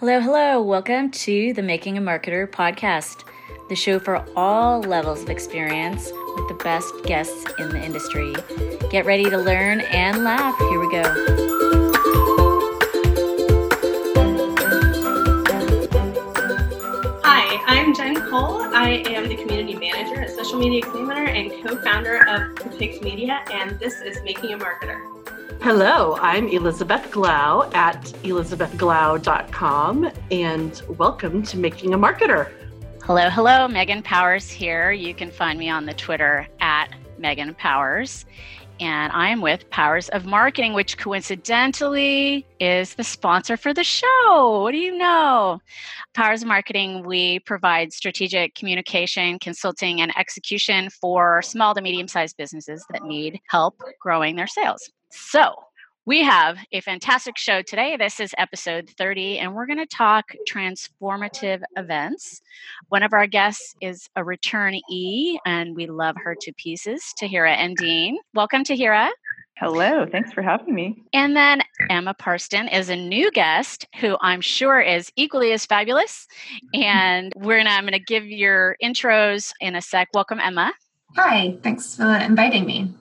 Hello, hello. Welcome to the Making a Marketer podcast, the show for all levels of experience with the best guests in the industry. Get ready to learn and laugh. Here we go. Hi, I'm Jen Cole. I am the community manager at Social Media Examiner and co founder of Depict Media, and this is Making a Marketer. Hello, I'm Elizabeth Glau at elizabethglau.com and welcome to Making a Marketer. Hello, hello, Megan Powers here. You can find me on the Twitter at Megan Powers. And I am with Powers of Marketing, which coincidentally is the sponsor for the show. What do you know? Powers of Marketing, we provide strategic communication, consulting, and execution for small to medium sized businesses that need help growing their sales. So, we have a fantastic show today. This is episode 30, and we're going to talk transformative events. One of our guests is a returnee, and we love her to pieces, Tahira Endean. Welcome, Tahira. Hello, thanks for having me. And then Emma Parston is a new guest who I'm sure is equally as fabulous. And we're gonna I'm gonna give your intros in a sec. Welcome, Emma. Hi, thanks for inviting me.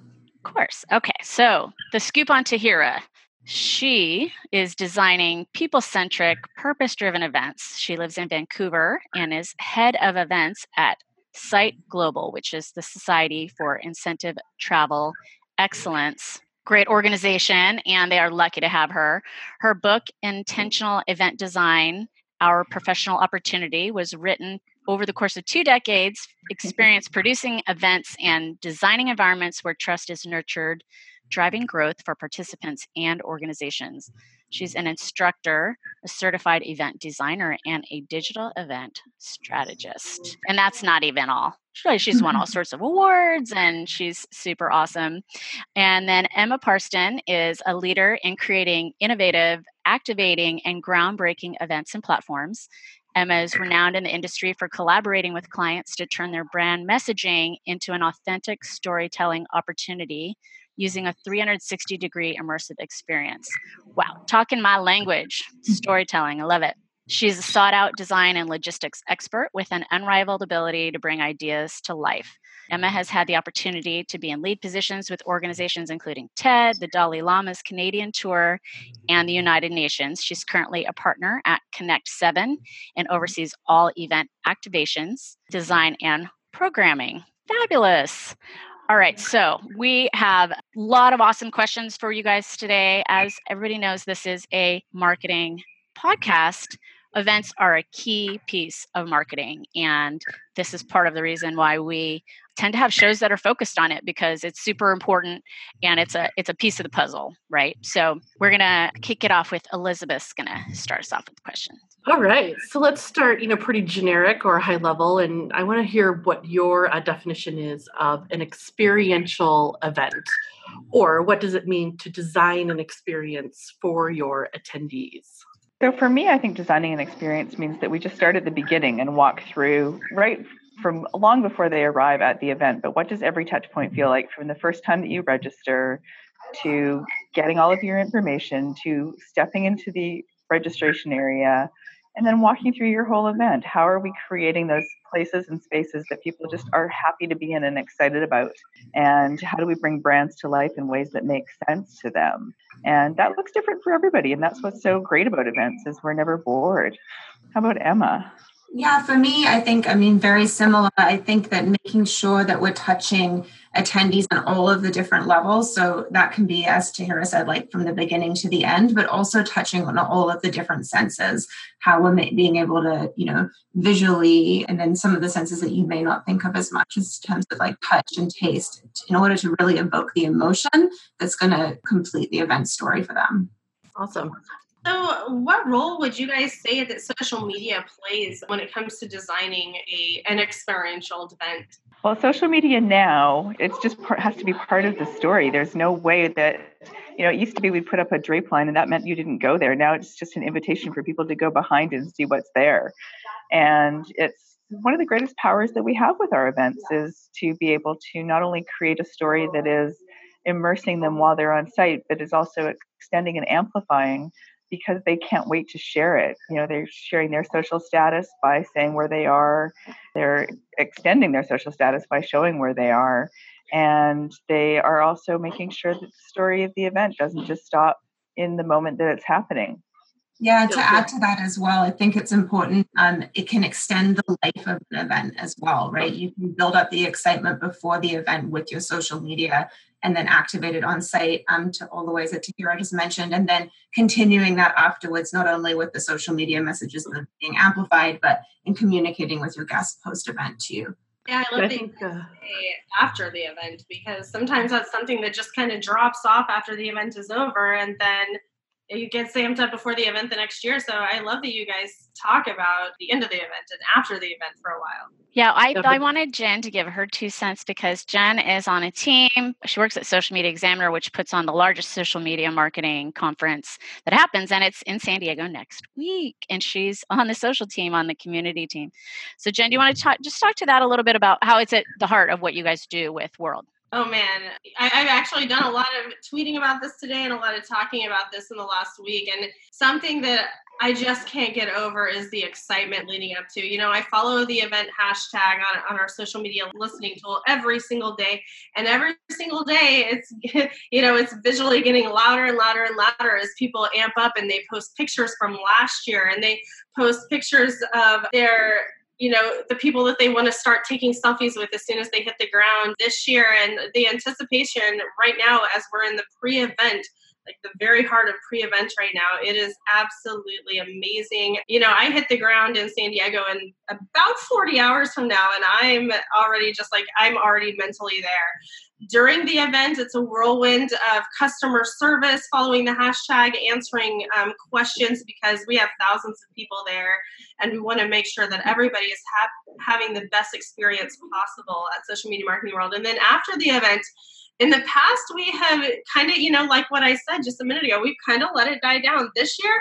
Of course. Okay, so the scoop on Tahira. She is designing people centric, purpose driven events. She lives in Vancouver and is head of events at SITE Global, which is the Society for Incentive Travel Excellence. Great organization, and they are lucky to have her. Her book, Intentional Event Design Our Professional Opportunity, was written over the course of two decades, experience producing events and designing environments where trust is nurtured, driving growth for participants and organizations. She's an instructor, a certified event designer, and a digital event strategist. And that's not even all. She's won all sorts of awards and she's super awesome. And then Emma Parston is a leader in creating innovative, activating, and groundbreaking events and platforms. Emma is renowned in the industry for collaborating with clients to turn their brand messaging into an authentic storytelling opportunity using a 360 degree immersive experience. Wow, talking my language, mm-hmm. storytelling, I love it. She's a sought out design and logistics expert with an unrivaled ability to bring ideas to life. Emma has had the opportunity to be in lead positions with organizations including TED, the Dalai Lama's Canadian Tour, and the United Nations. She's currently a partner at Connect 7 and oversees all event activations, design, and programming. Fabulous. All right, so we have a lot of awesome questions for you guys today. As everybody knows, this is a marketing podcast events are a key piece of marketing and this is part of the reason why we tend to have shows that are focused on it because it's super important and it's a it's a piece of the puzzle right? So we're gonna kick it off with elizabeth's gonna start us off with the question all right so let's start you know pretty generic or high level and i want to hear what your uh, definition is of an experiential event or what does it mean to design an experience for your attendees so for me, I think designing an experience means that we just start at the beginning and walk through right from long before they arrive at the event. But what does every touch point feel like from the first time that you register to getting all of your information to stepping into the registration area and then walking through your whole event? How are we creating those places and spaces that people just are happy to be in and excited about? And how do we bring brands to life in ways that make sense to them? And that looks different for everybody. And that's what's so great about events is we're never bored. How about Emma? Yeah, for me, I think, I mean, very similar. I think that making sure that we're touching attendees on all of the different levels. So that can be, as Tahira said, like from the beginning to the end, but also touching on all of the different senses, how we're being able to, you know, visually, and then some of the senses that you may not think of as much in terms of like touch and taste, in order to really evoke the emotion that's going to complete the event story for them. Awesome. So, what role would you guys say that social media plays when it comes to designing a an experiential event? Well, social media now it's just part, has to be part of the story. There's no way that you know it used to be we'd put up a drape line and that meant you didn't go there. Now it's just an invitation for people to go behind and see what's there, and it's one of the greatest powers that we have with our events is to be able to not only create a story that is immersing them while they're on site, but is also extending and amplifying because they can't wait to share it. You know, they're sharing their social status by saying where they are, they're extending their social status by showing where they are, and they are also making sure that the story of the event doesn't just stop in the moment that it's happening. Yeah, to add to that as well, I think it's important. Um, it can extend the life of an event as well, right? You can build up the excitement before the event with your social media and then activate it on site um, to all the ways that Tahira just mentioned, and then continuing that afterwards, not only with the social media messages that are being amplified, but in communicating with your guests post event too. Yeah, I love the uh, after the event because sometimes that's something that just kind of drops off after the event is over, and then you get amped up before the event the next year. So I love that you guys talk about the end of the event and after the event for a while. Yeah, I, I wanted Jen to give her two cents because Jen is on a team. She works at Social Media Examiner, which puts on the largest social media marketing conference that happens, and it's in San Diego next week. And she's on the social team, on the community team. So, Jen, do you want to talk, just talk to that a little bit about how it's at the heart of what you guys do with World? Oh man, I, have actually done a lot of tweeting about this today and a lot of talking about this in the last week. And something that I just can't get over is the excitement leading up to. You know, I follow the event hashtag on, on our social media listening tool every single day. And every single day it's you know, it's visually getting louder and louder and louder as people amp up and they post pictures from last year and they post pictures of their you know the people that they want to start taking selfies with as soon as they hit the ground this year and the anticipation right now as we're in the pre-event like the very heart of pre-event right now. It is absolutely amazing. You know i hit the ground in san diego in about 40 hours from now and i'm already just like i'm already mentally there. During the event it's a whirlwind of customer service following the hashtag answering um, questions because we have thousands of people there and we want to make sure that everybody is ha- having the best experience possible at social media marketing world. And then after the event in the past we have kind of you know like what i said just a minute ago we've kind of let it die down. This year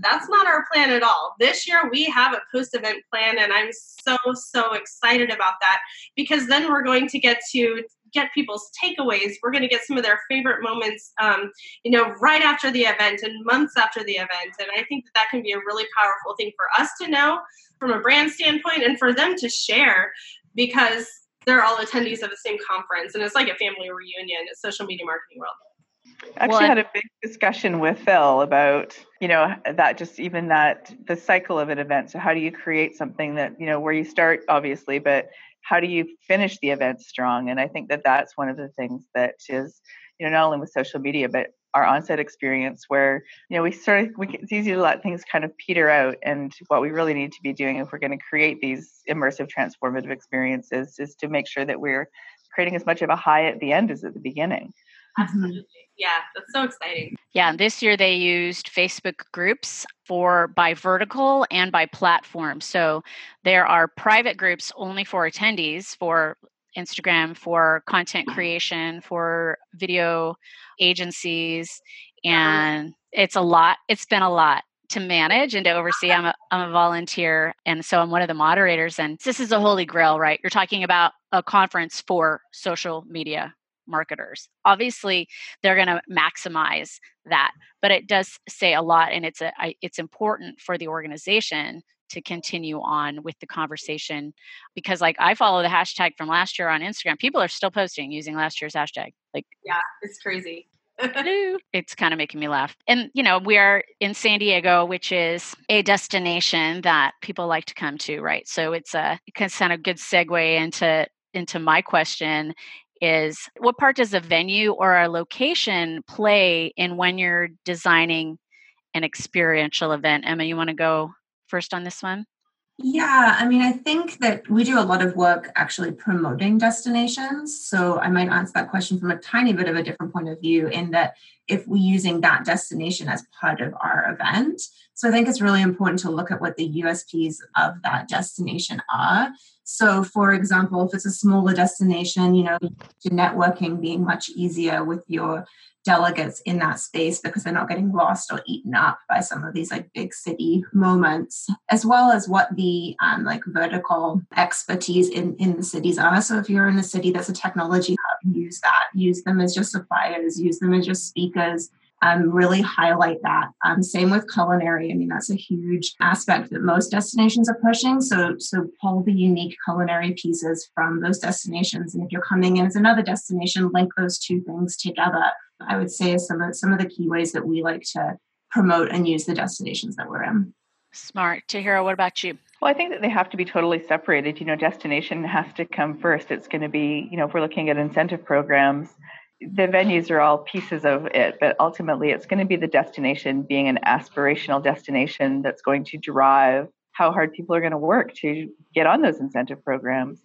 that's not our plan at all. This year we have a post event plan and i'm so so excited about that because then we're going to get to get people's takeaways. We're going to get some of their favorite moments um, you know right after the event and months after the event and i think that that can be a really powerful thing for us to know from a brand standpoint and for them to share because they're all attendees of the same conference, and it's like a family reunion. It's social media marketing world. I actually well, had a big discussion with Phil about, you know, that just even that the cycle of an event. So how do you create something that, you know, where you start obviously, but how do you finish the event strong? And I think that that's one of the things that is, you know, not only with social media, but our onset experience where you know we sort of we, it's easy to let things kind of peter out and what we really need to be doing if we're going to create these immersive transformative experiences is to make sure that we're creating as much of a high at the end as at the beginning. Absolutely yeah that's so exciting. Yeah this year they used facebook groups for by vertical and by platform. So there are private groups only for attendees for Instagram for content creation, for video agencies, uh-huh. and it's a lot. It's been a lot to manage and to oversee. I'm a, I'm a volunteer, and so I'm one of the moderators. And this is a holy grail, right? You're talking about a conference for social media marketers. Obviously, they're going to maximize that, but it does say a lot, and it's a it's important for the organization to continue on with the conversation because like I follow the hashtag from last year on Instagram. People are still posting using last year's hashtag. Like yeah, it's crazy. it's kind of making me laugh. And you know, we are in San Diego, which is a destination that people like to come to, right? So it's a kind of a good segue into into my question is what part does a venue or a location play in when you're designing an experiential event? Emma, you want to go first on this one? Yeah, I mean, I think that we do a lot of work actually promoting destinations. So I might answer that question from a tiny bit of a different point of view in that if we're using that destination as part of our event. So I think it's really important to look at what the USPs of that destination are. So, for example, if it's a smaller destination, you know, networking being much easier with your delegates in that space because they're not getting lost or eaten up by some of these like big city moments as well as what the um, like vertical expertise in in the cities are so if you're in a city that's a technology hub use that use them as your suppliers use them as your speakers um, really highlight that. Um, same with culinary. I mean, that's a huge aspect that most destinations are pushing. So, so pull the unique culinary pieces from those destinations, and if you're coming in as another destination, link those two things together. I would say some of some of the key ways that we like to promote and use the destinations that we're in. Smart. Tahira, what about you? Well, I think that they have to be totally separated. You know, destination has to come first. It's going to be, you know, if we're looking at incentive programs, the venues are all pieces of it, but ultimately it's going to be the destination being an aspirational destination that's going to drive how hard people are going to work to get on those incentive programs.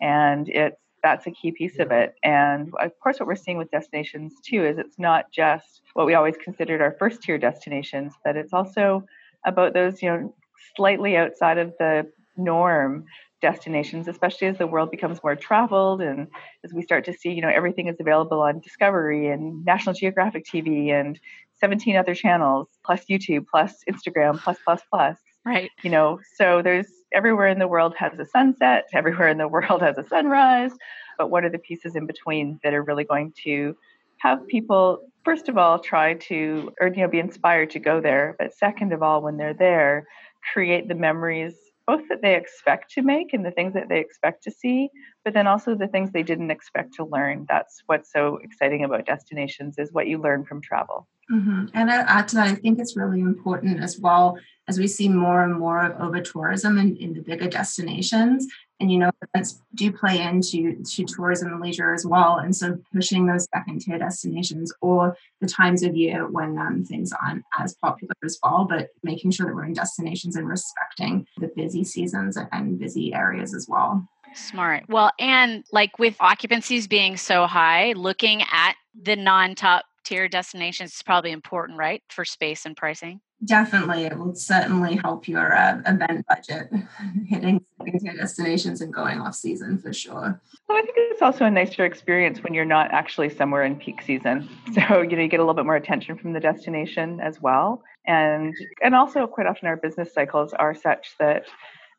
And it's that's a key piece of it. And of course, what we're seeing with destinations too is it's not just what we always considered our first tier destinations, but it's also about those, you know, slightly outside of the norm destinations, especially as the world becomes more traveled and as we start to see, you know, everything is available on Discovery and National Geographic TV and 17 other channels, plus YouTube, plus Instagram, plus, plus, plus. Right. You know, so there's everywhere in the world has a sunset, everywhere in the world has a sunrise. But what are the pieces in between that are really going to have people, first of all, try to, or, you know, be inspired to go there. But second of all, when they're there, create the memories both that they expect to make and the things that they expect to see, but then also the things they didn't expect to learn. That's what's so exciting about destinations is what you learn from travel. Mm-hmm. And add to that, I think it's really important as well as we see more and more of over tourism in, in the bigger destinations and you know events do play into to tourism and leisure as well. And so pushing those second tier destinations or the times of year when um, things aren't as popular as well but making sure that we're in destinations and respecting the busy seasons and busy areas as well. Smart. Well and like with occupancies being so high looking at the non-top tier destinations is probably important right for space and pricing Definitely, it will certainly help your uh, event budget, hitting your destinations and going off season for sure. Well, I think it's also a nicer experience when you're not actually somewhere in peak season. So you know you get a little bit more attention from the destination as well, and and also quite often our business cycles are such that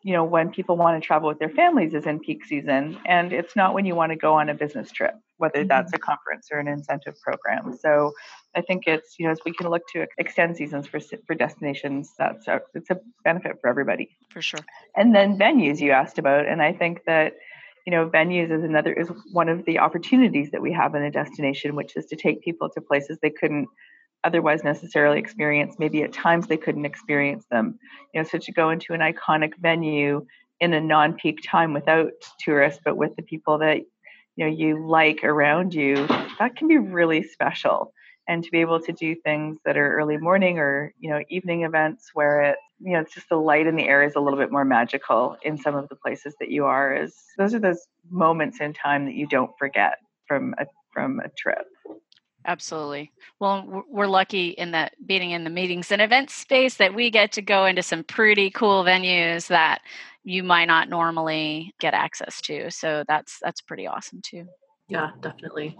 you know when people want to travel with their families is in peak season and it's not when you want to go on a business trip whether that's a mm-hmm. conference or an incentive program so i think it's you know as we can look to extend seasons for for destinations that's a, it's a benefit for everybody for sure and then venues you asked about and i think that you know venues is another is one of the opportunities that we have in a destination which is to take people to places they couldn't otherwise necessarily experience. Maybe at times they couldn't experience them. You know, so to go into an iconic venue in a non-peak time without tourists, but with the people that you know you like around you, that can be really special. And to be able to do things that are early morning or you know evening events where it you know it's just the light in the air is a little bit more magical in some of the places that you are. Is those are those moments in time that you don't forget from a from a trip. Absolutely. Well, we're lucky in that being in the meetings and events space that we get to go into some pretty cool venues that you might not normally get access to. So that's that's pretty awesome too. Yeah, definitely.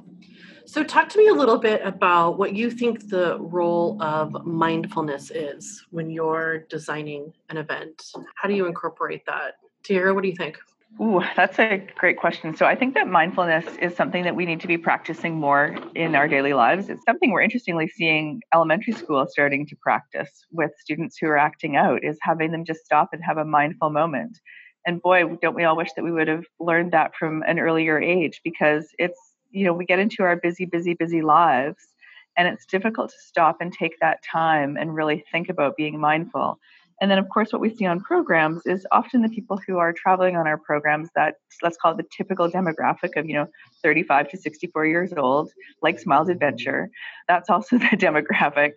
So talk to me a little bit about what you think the role of mindfulness is when you're designing an event. How do you incorporate that? Tahira, what do you think? Ooh, that's a great question. So I think that mindfulness is something that we need to be practicing more in our daily lives. It's something we're interestingly seeing elementary school starting to practice with students who are acting out is having them just stop and have a mindful moment. And boy, don't we all wish that we would have learned that from an earlier age because it's, you know, we get into our busy, busy, busy lives and it's difficult to stop and take that time and really think about being mindful. And then, of course, what we see on programs is often the people who are traveling on our programs that let's call it the typical demographic of, you know, 35 to 64 years old, like Smiles mm-hmm. Adventure. That's also the demographic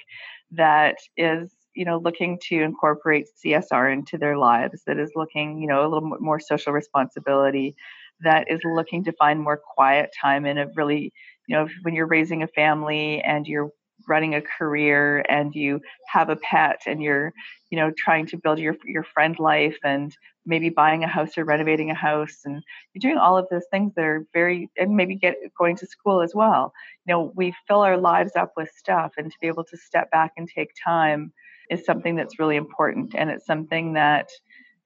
that is, you know, looking to incorporate CSR into their lives, that is looking, you know, a little more social responsibility, that is looking to find more quiet time in a really, you know, when you're raising a family and you're running a career and you have a pet and you're you know trying to build your your friend life and maybe buying a house or renovating a house and you're doing all of those things that are very and maybe get going to school as well. You know we fill our lives up with stuff and to be able to step back and take time is something that's really important and it's something that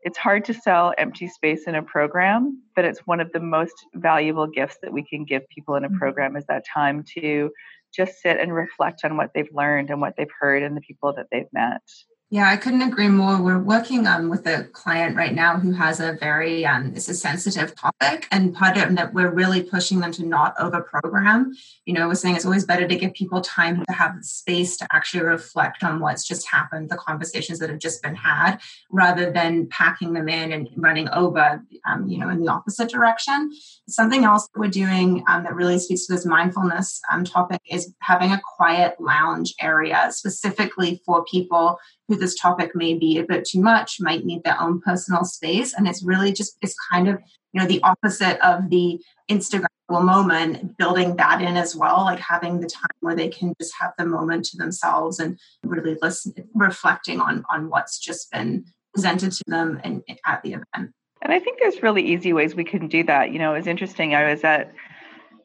it's hard to sell empty space in a program but it's one of the most valuable gifts that we can give people in a mm-hmm. program is that time to just sit and reflect on what they've learned and what they've heard and the people that they've met. Yeah, I couldn't agree more. We're working um, with a client right now who has a very um, it's a sensitive topic, and part of that we're really pushing them to not over program. You know, we're saying it's always better to give people time to have space to actually reflect on what's just happened, the conversations that have just been had, rather than packing them in and running over. Um, you know, in the opposite direction. Something else that we're doing um, that really speaks to this mindfulness um, topic is having a quiet lounge area specifically for people who this topic may be a bit too much, might need their own personal space. And it's really just, it's kind of, you know, the opposite of the Instagram moment, building that in as well, like having the time where they can just have the moment to themselves and really listen, reflecting on, on what's just been presented to them and at the event. And I think there's really easy ways we can do that. You know, it was interesting. I was at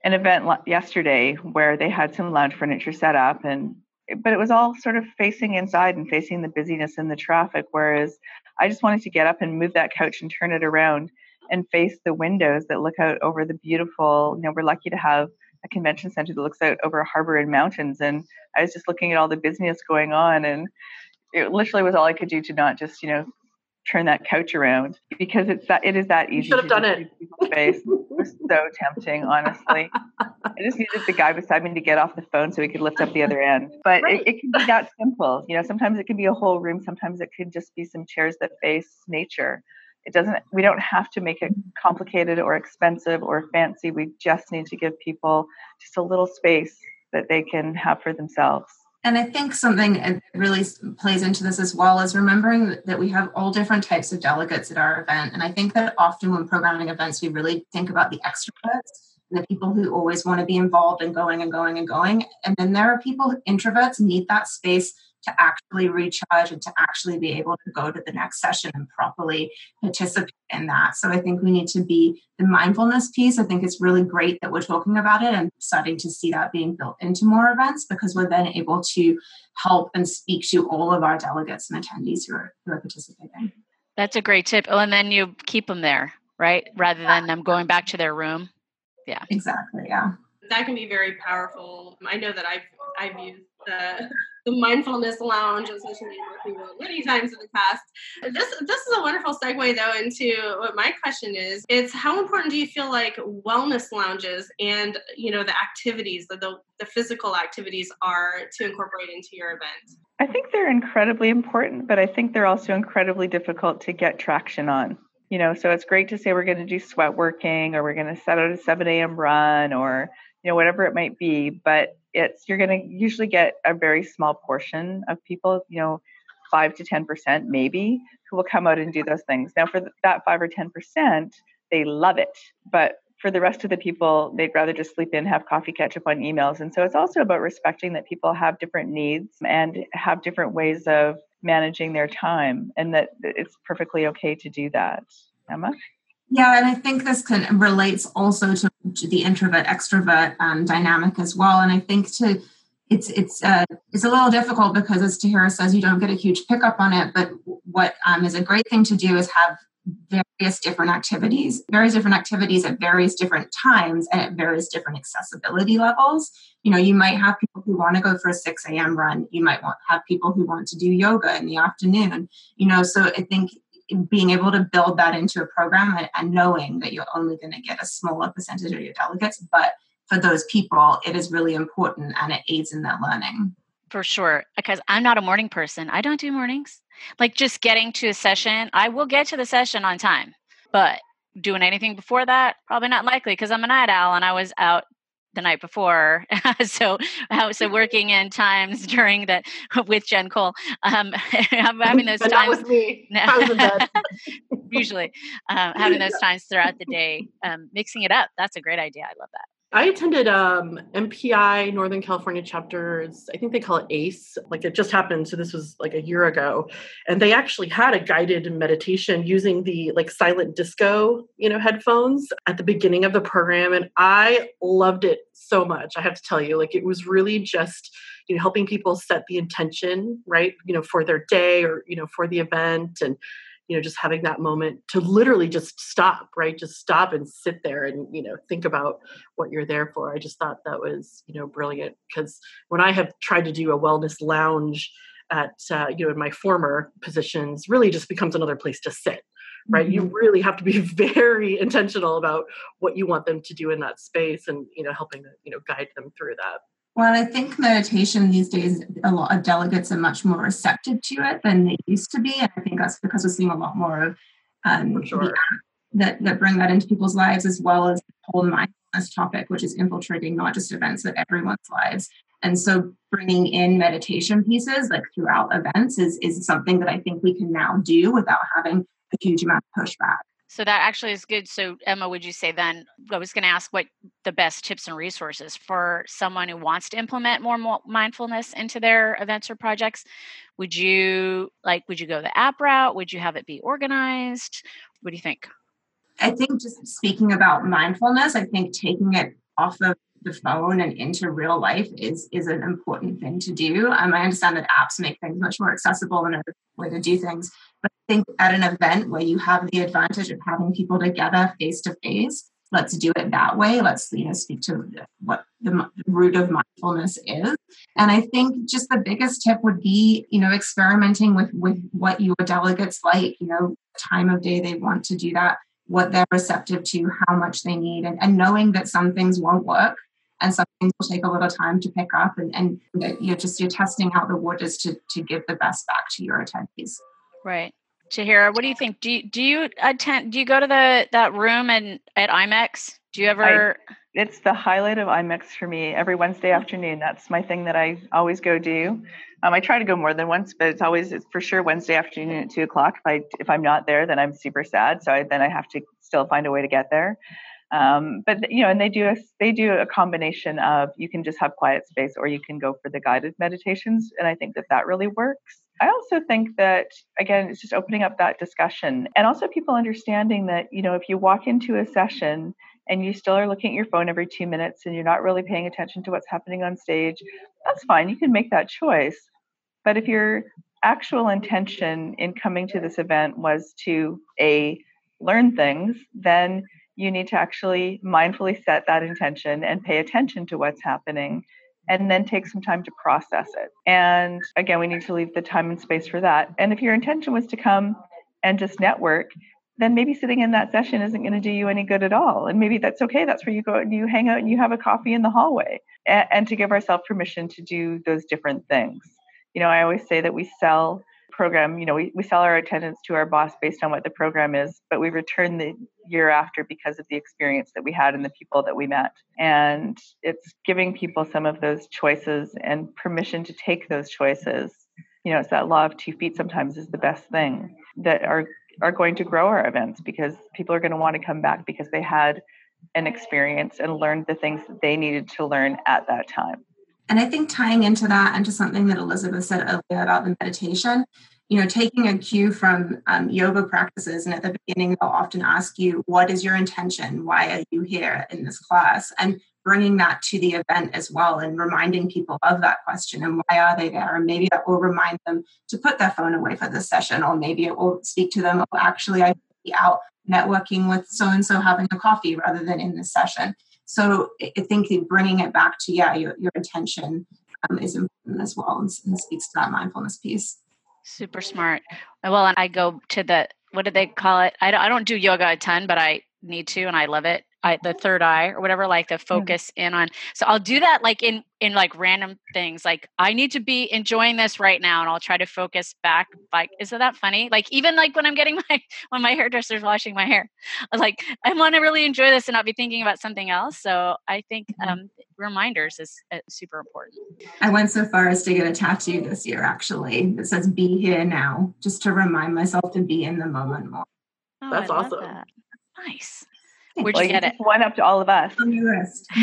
an event yesterday where they had some lounge furniture set up and but it was all sort of facing inside and facing the busyness and the traffic. Whereas I just wanted to get up and move that couch and turn it around and face the windows that look out over the beautiful, you know, we're lucky to have a convention center that looks out over a harbor and mountains. And I was just looking at all the busyness going on and it literally was all I could do to not just, you know, turn that couch around because it's that it is that easy. You should have done it. Face. it was so tempting, honestly. I just needed the guy beside me to get off the phone so he could lift up the other end. But right. it, it can be that simple. You know, sometimes it can be a whole room. Sometimes it could just be some chairs that face nature. It doesn't. We don't have to make it complicated or expensive or fancy. We just need to give people just a little space that they can have for themselves. And I think something that really plays into this as well is remembering that we have all different types of delegates at our event. And I think that often when programming events, we really think about the extroverts the people who always want to be involved and going and going and going. And then there are people, introverts, need that space to actually recharge and to actually be able to go to the next session and properly participate in that. So I think we need to be the mindfulness piece. I think it's really great that we're talking about it and starting to see that being built into more events because we're then able to help and speak to all of our delegates and attendees who are, who are participating. That's a great tip. Oh, and then you keep them there, right? Rather than them going back to their room. Yeah. Exactly. Yeah. That can be very powerful. I know that I've I've used the the mindfulness lounge on social media many times in the past. This this is a wonderful segue though into what my question is. It's how important do you feel like wellness lounges and you know the activities, the the, the physical activities are to incorporate into your event? I think they're incredibly important, but I think they're also incredibly difficult to get traction on. You know, so it's great to say we're going to do sweat working or we're going to set out a 7 a.m. run or you know whatever it might be but it's you're going to usually get a very small portion of people you know 5 to 10% maybe who will come out and do those things. Now for that 5 or 10% they love it but for the rest of the people they'd rather just sleep in have coffee catch up on emails. And so it's also about respecting that people have different needs and have different ways of managing their time and that it's perfectly okay to do that. Emma? Yeah, and I think this can relates also to the introvert extrovert um, dynamic as well. And I think to it's it's uh, it's a little difficult because as Tahira says, you don't get a huge pickup on it. But what um, is a great thing to do is have various different activities, various different activities at various different times and at various different accessibility levels. You know, you might have people who want to go for a 6 a.m. run. You might want have people who want to do yoga in the afternoon. You know, so I think being able to build that into a program and, and knowing that you're only going to get a smaller percentage of your delegates, but for those people, it is really important and it aids in their learning. For sure, because I'm not a morning person. I don't do mornings. Like just getting to a session, I will get to the session on time, but doing anything before that, probably not likely because I'm a night owl and I was out the night before. so, so working in times during that with Jen Cole, um, I'm having those but times. usually, um, having those times throughout the day, um, mixing it up. That's a great idea. I love that. I attended um, MPI Northern California chapters. I think they call it ACE. Like it just happened. So this was like a year ago, and they actually had a guided meditation using the like silent disco, you know, headphones at the beginning of the program, and I loved it so much. I have to tell you, like it was really just you know helping people set the intention right, you know, for their day or you know for the event and you know just having that moment to literally just stop right? Just stop and sit there and you know think about what you're there for. I just thought that was you know brilliant because when i have tried to do a wellness lounge at uh, you know in my former positions really just becomes another place to sit right? Mm-hmm. you really have to be very intentional about what you want them to do in that space and you know helping you know guide them through that well, I think meditation these days, a lot of delegates are much more receptive to it than they used to be. And I think that's because we're seeing a lot more of um, sure. that, that bring that into people's lives, as well as the whole mindfulness topic, which is infiltrating not just events, but everyone's lives. And so bringing in meditation pieces like throughout events is, is something that I think we can now do without having a huge amount of pushback. So that actually is good. So Emma, would you say then I was going to ask what the best tips and resources for someone who wants to implement more mindfulness into their events or projects? Would you like would you go the app route? Would you have it be organized? What do you think? I think just speaking about mindfulness, I think taking it off of the phone and into real life is is an important thing to do. Um, I understand that apps make things much more accessible and a way to do things, think at an event where you have the advantage of having people together face to face, let's do it that way. Let's you know speak to what the root of mindfulness is. And I think just the biggest tip would be you know experimenting with with what your delegates like. You know, time of day they want to do that what they're receptive to, how much they need, and, and knowing that some things won't work and some things will take a little time to pick up and, and you're just you're testing out the waters to to give the best back to your attendees. Right. Tahira, what do you think? Do you, do you attend? Do you go to the that room and at IMEX? Do you ever? I, it's the highlight of IMEX for me every Wednesday afternoon. That's my thing that I always go do. Um, I try to go more than once, but it's always it's for sure Wednesday afternoon at two o'clock. If I if I'm not there, then I'm super sad. So I, then I have to still find a way to get there. Um, but you know, and they do a, they do a combination of you can just have quiet space, or you can go for the guided meditations, and I think that that really works. I also think that, again, it's just opening up that discussion and also people understanding that, you know, if you walk into a session and you still are looking at your phone every two minutes and you're not really paying attention to what's happening on stage, that's fine. You can make that choice. But if your actual intention in coming to this event was to a learn things, then you need to actually mindfully set that intention and pay attention to what's happening and then take some time to process it. And again, we need to leave the time and space for that. And if your intention was to come and just network, then maybe sitting in that session isn't going to do you any good at all. And maybe that's okay. That's where you go and you hang out and you have a coffee in the hallway and, and to give ourselves permission to do those different things. You know, I always say that we sell program, you know, we, we sell our attendance to our boss based on what the program is, but we return the year after because of the experience that we had and the people that we met. And it's giving people some of those choices and permission to take those choices. You know, it's that law of two feet sometimes is the best thing that are are going to grow our events because people are going to want to come back because they had an experience and learned the things that they needed to learn at that time. And I think tying into that and to something that Elizabeth said earlier about the meditation, you know, taking a cue from um, yoga practices, and at the beginning, they'll often ask you, What is your intention? Why are you here in this class? And bringing that to the event as well and reminding people of that question and why are they there and maybe that will remind them to put their phone away for this session or maybe it will speak to them oh, actually i be out networking with so and so having a coffee rather than in this session so I think bringing it back to yeah, your, your intention um, is important as well, and, and speaks to that mindfulness piece. Super smart. Well, and I go to the what do they call it? I don't, I don't do yoga a ton, but I need to, and I love it. I, the third eye or whatever like the focus in on so i'll do that like in in like random things like i need to be enjoying this right now and i'll try to focus back like isn't that funny? Like even like when i'm getting my when my hairdresser's washing my hair like i want to really enjoy this and not be thinking about something else so i think mm-hmm. um reminders is uh, super important. I went so far as to get a tattoo this year actually that says be here now just to remind myself to be in the moment more. Oh, that's awesome. that. nice Where'd you get it? One up to all of us. On your list.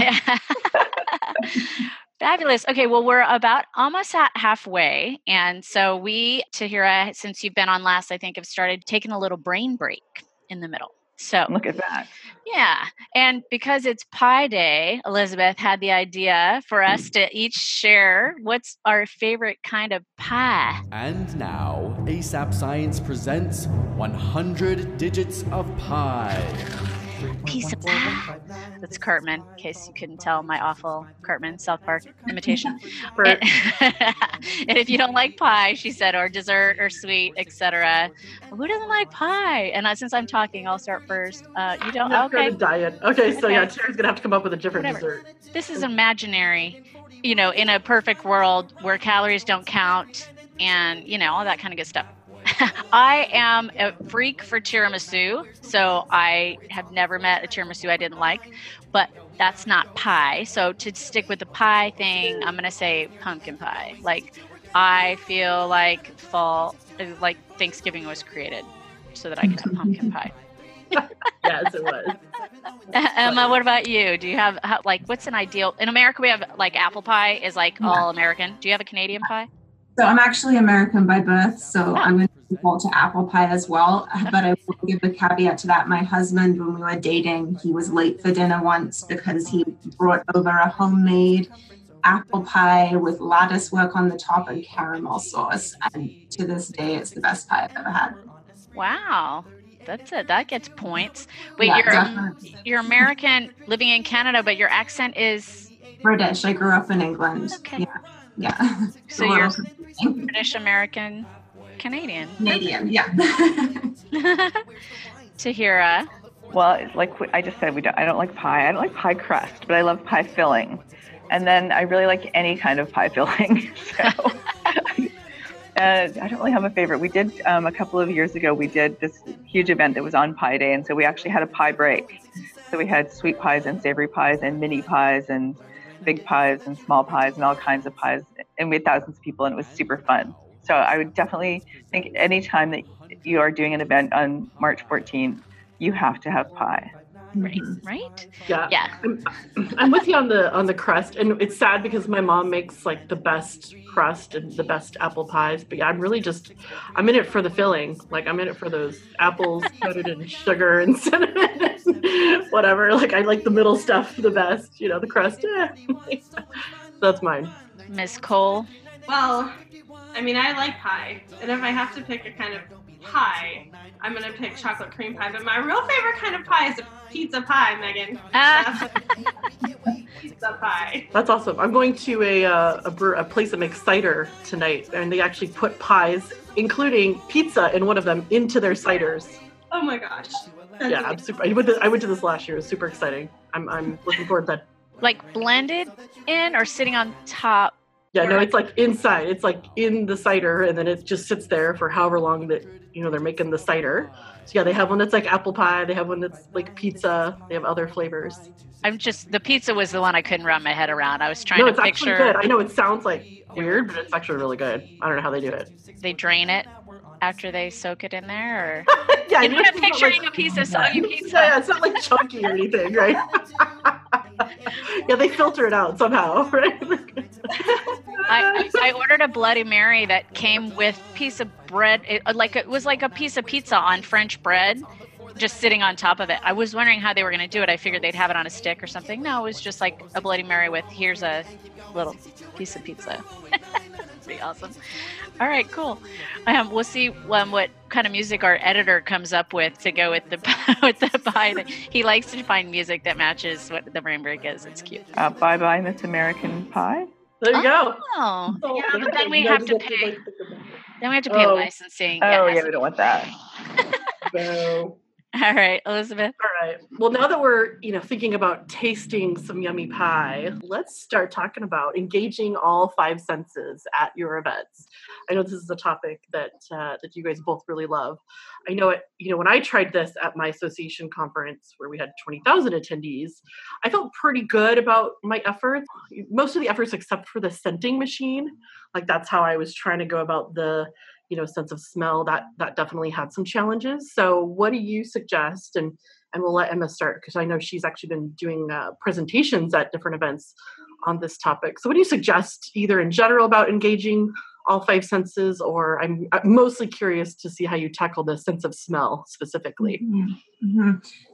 Fabulous. Okay, well, we're about almost at halfway. And so we, Tahira, since you've been on last, I think have started taking a little brain break in the middle. So Look at that. yeah, and because it's Pi Day, Elizabeth had the idea for us to each share what's our favorite kind of pie. And now, ASAP Science presents 100 Digits of Pi. Piece of pie. That's Cartman, in case you couldn't tell my awful Cartman South Park imitation. And, and if you don't like pie, she said, or dessert or sweet, etc. Who doesn't like pie? And uh, since I'm talking, I'll start first. Uh, you don't? I'm Okay. diet. Okay, so yeah, Okay. Tara's gonna have to come up with a different Whatever. dessert. This is imaginary, you know, in a perfect world where calories don't count and, you know, all that kind of good stuff. I am a freak for tiramisu, so I have never met a tiramisu I didn't like, but that's not pie. So to stick with the pie thing, I'm going to say pumpkin pie. Like I feel like fall like Thanksgiving was created so that I could have pumpkin pie. Yes, it was. Emma, what about you? Do you have how, like what's an ideal? In America, we have like apple pie is like all American. Do you have a Canadian pie? So I'm actually American by birth, so Oh. I'm going to to apple pie as well. But I will give a caveat to that. My husband, when we were dating, he was late for dinner once because he brought over a homemade apple pie with lattice work on the top and caramel sauce. And to this day, it's the best pie I've ever had. Wow, that's it. That gets points. Wait, Yeah, you're you're American living in Canada, but your accent is British. I grew up in England. Okay. Yeah. Yeah. so you're. British American Canadian. Canadian. Yeah. Tahira. Well, like I just said, we don't, I don't like pie. I don't like pie crust, but I love pie filling. And then I really like any kind of pie filling. so uh, I don't really have a favorite. We did um, a couple of years ago. We did this huge event that was on Pie Day, and so we actually had a pie break. So we had sweet pies and savory pies and mini pies and big pies and small pies and all kinds of pies, and we had thousands of people, and it was super fun. So I would definitely think anytime that you are doing an event on March 14th, you have to have pie. Right, right? Yeah. Yeah. I'm, I'm with you on the on the crust, and it's sad because my mom makes like the best crust and the best apple pies. But yeah, I'm really just I'm in it for the filling. Like I'm in it for those apples coated in sugar and cinnamon, and whatever. Like I like the middle stuff the best. You know, the crust. Eh. That's mine. Miss Cole. Well, I mean, I like pie, and if I have to pick a kind of pie, I'm gonna pick chocolate cream pie. But my real favorite kind of pie is a pizza pie, Megan. Pizza pie. That's awesome. I'm going to a uh, a, brew, a place that makes cider tonight, and they actually put pies, including pizza, in one of them into their ciders. Oh my gosh. That's yeah, I'm super. I went, to, I went to this last year. It was super exciting. I'm, I'm looking forward to that. Like blended in or sitting on top? Yeah, no, it's like inside. It's like in the cider, and then it just sits there for however long that you know they're making the cider. So yeah, they have one that's like apple pie. They have one that's like pizza. They have other flavors. I'm just the pizza was the one I couldn't wrap my head around. I was trying no, to it's actually picture good. I know it sounds like weird, but it's actually really good. I don't know how they do it. they drain it after they soak it in there, or yeah, I I'm picturing like- a piece of soggy pizza. Yeah, it's not like chunky or anything, right? yeah, they filter it out somehow, right? Ordered a Bloody Mary that came with piece of bread, it, like it was like a piece of pizza on French bread, just sitting on top of it. I was wondering how they were going to do it. I figured they'd have it on a stick or something. No, it was just like a Bloody Mary with here's a little piece of pizza. Pretty awesome. All right, cool. Um, we'll see um, what kind of music our editor comes up with to go with the with the pie. He likes to find music that matches what the brain break is. It's cute. Uh, bye bye, Miss American Pie. There you go. Oh, Oh, yeah, but then we have to pay. Then we have to pay Oh. licensing. Oh, yes. yeah, we don't want that. so. All right, Elizabeth. All right. Well, now that we're, you know, thinking about tasting some yummy pie, let's start talking about engaging all five senses at your events. I know this is a topic that uh, that you guys both really love. I know it. You know, when I tried this at my association conference where we had twenty thousand attendees, I felt pretty good about my efforts. Most of the efforts, except for the scenting machine, like that's how I was trying to go about the you know sense of smell that that definitely had some challenges so what do you suggest and and we'll let emma start because i know she's actually been doing uh, presentations at different events on this topic so what do you suggest either in general about engaging all five senses, or I'm, mostly curious to see how you tackle the sense of smell specifically. Mm-hmm. Mm-hmm.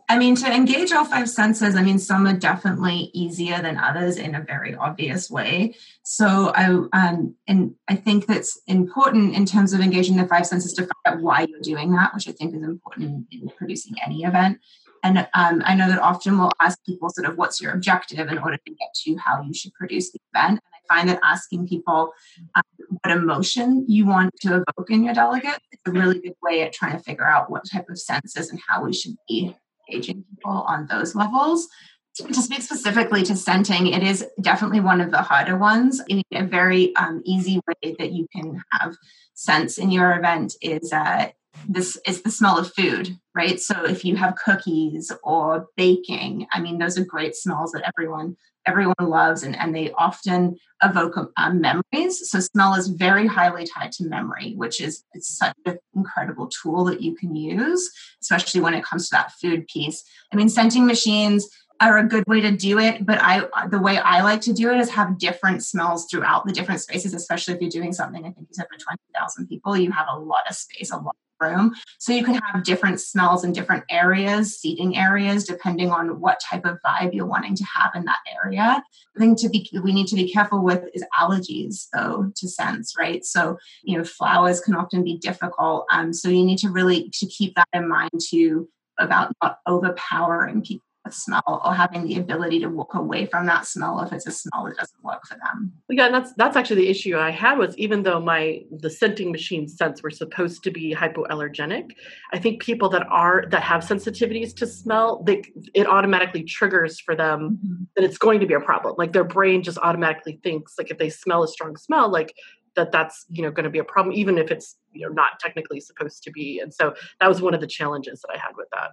I mean, to engage all five senses, I mean, some are definitely easier than others in a very obvious way. So, I um, and I think that's important in terms of engaging the five senses to find out why you're doing that, which I think is important in producing any event. And um, I know that often we'll ask people sort of what's your objective in order to get to how you should produce the event. And find that asking people um, what emotion you want to evoke in your delegate is a really good way at trying to figure out what type of senses and how we should be engaging people on those levels. To speak specifically to scenting, it is definitely one of the harder ones. A very um, easy way that you can have scents in your event is uh, this is the smell of food, right? So if you have cookies or baking, I mean, those are great smells that everyone everyone loves and, and they often evoke um, memories. So smell is very highly tied to memory which is it's such an incredible tool that you can use especially when it comes to that food piece. I mean scenting machines are a good way to do it but i the way i like to do it is have different smells throughout the different spaces especially if you're doing something i think you said for 20000 people you have a lot of space a lot room. So you can have different smells in different areas, seating areas, depending on what type of vibe you're wanting to have in that area. The thing to be we need to be careful with is allergies though to scents, right? So you know flowers can often be difficult. Um, so you need to really to keep that in mind too about not overpowering people smell or having the ability to walk away from that smell if it's a smell that doesn't work for them. Yeah, and that's that's actually the issue I had was even though my the scenting machine scents were supposed to be hypoallergenic, I think people that are that have sensitivities to smell, they it automatically triggers for them mm-hmm. that it's going to be a problem. Like their brain just automatically thinks like if they smell a strong smell, like that that's you know going to be a problem even if it's you know not technically supposed to be and so that was one of the challenges that i had with that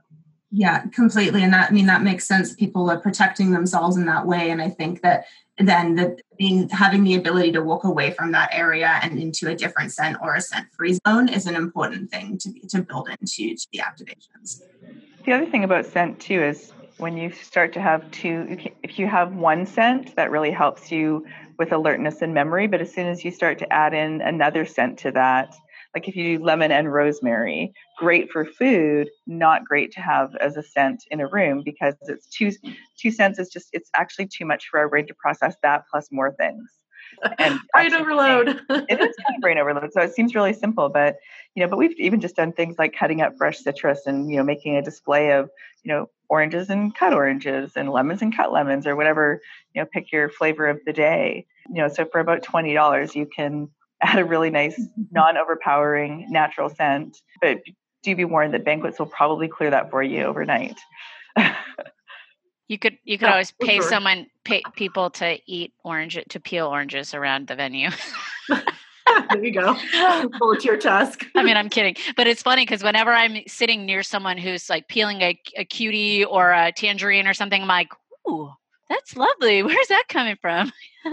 yeah, completely. And that, I mean, that makes sense. People are protecting themselves in that way. And I think that then the being having the ability to walk away from that area and into a different scent or a scent free zone is an important thing to be, to build into to the activations. The other thing about scent too is when you start to have two, if you have one scent that really helps you with alertness and memory, but as soon as you start to add in another scent to that, like if you do lemon and rosemary, great for food, not great to have as a scent in a room because it's two two scents is just it's actually too much for our brain to process that plus more things. And brain overload. it is kind of brain overload. So it seems really simple, but you know, but we've even just done things like cutting up fresh citrus and you know making a display of you know oranges and cut oranges and lemons and cut lemons or whatever you know pick your flavor of the day. You know, so for about twenty dollars you can add a really nice, mm-hmm. non overpowering natural scent. But do be warned that banquets will probably clear that for you overnight. you could you could always pay sure. someone pay people to eat orange to peel oranges around the venue. there you go. Volunteer task. I mean, I'm kidding, but it's funny because whenever I'm sitting near someone who's like peeling a, a cutie or a tangerine or something, I'm like, "Ooh, that's lovely. Where's that coming from?"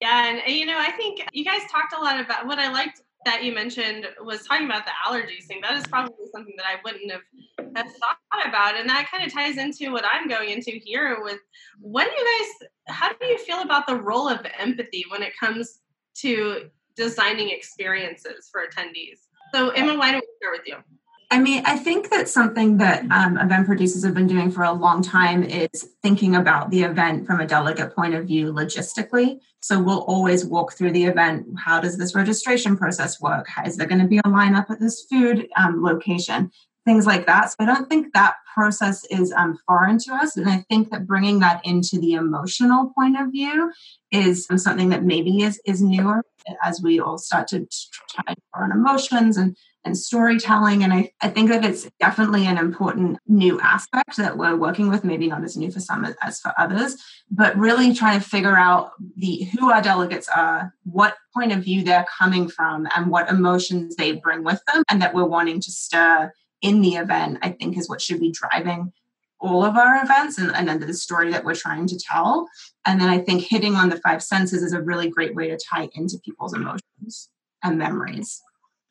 Yeah, and you know, I think you guys talked a lot about what I liked that you mentioned was talking about the allergies thing. That is probably something that I wouldn't have, have thought about, and that kind of ties into what I'm going into here. With do you guys? How do you feel about the role of empathy when it comes to designing experiences for attendees? So, Emma, why don't we start with you? I mean, I think that something that um, event producers have been doing for a long time is thinking about the event from a delegate point of view logistically. So we'll always walk through the event. How does this registration process work? Is there going to be a lineup at this food um, location? Things like that. So I don't think that process is um, foreign to us. And I think that bringing that into the emotional point of view is something that maybe is, is newer as we all start to try on emotions and and storytelling. And I, I think that it's definitely an important new aspect that we're working with, maybe not as new for some as for others, but really trying to figure out the who our delegates are, what point of view they're coming from, and what emotions they bring with them, and that we're wanting to stir in the event, I think is what should be driving all of our events and, and then the story that we're trying to tell. And then I think hitting on the five senses is a really great way to tie into people's emotions and memories.